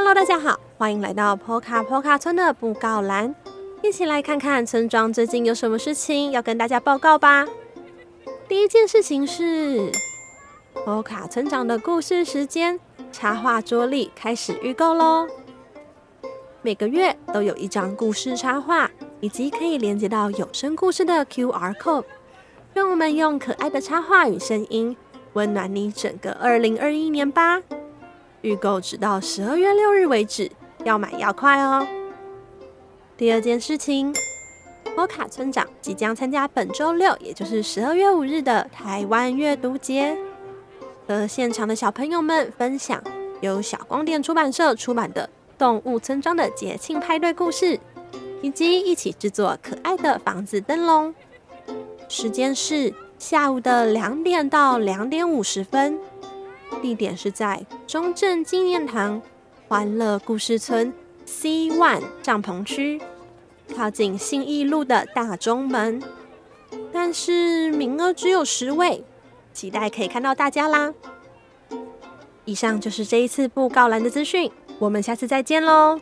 Hello，大家好，欢迎来到 Poka Poka 村的布告栏，一起来看看村庄最近有什么事情要跟大家报告吧。第一件事情是 Poka 村长的故事时间插画桌历开始预购喽。每个月都有一张故事插画，以及可以连接到有声故事的 QR code，让我们用可爱的插画与声音，温暖你整个二零二一年吧。预购直到十二月六日为止，要买要快哦。第二件事情，波卡村长即将参加本周六，也就是十二月五日的台湾阅读节，和现场的小朋友们分享由小光电出版社出版的《动物村庄的节庆派对故事》，以及一起制作可爱的房子灯笼。时间是下午的两点到两点五十分。地点是在中正纪念堂欢乐故事村 C One 帐篷区，靠近信义路的大中门。但是名额只有十位，期待可以看到大家啦！以上就是这一次布告栏的资讯，我们下次再见喽！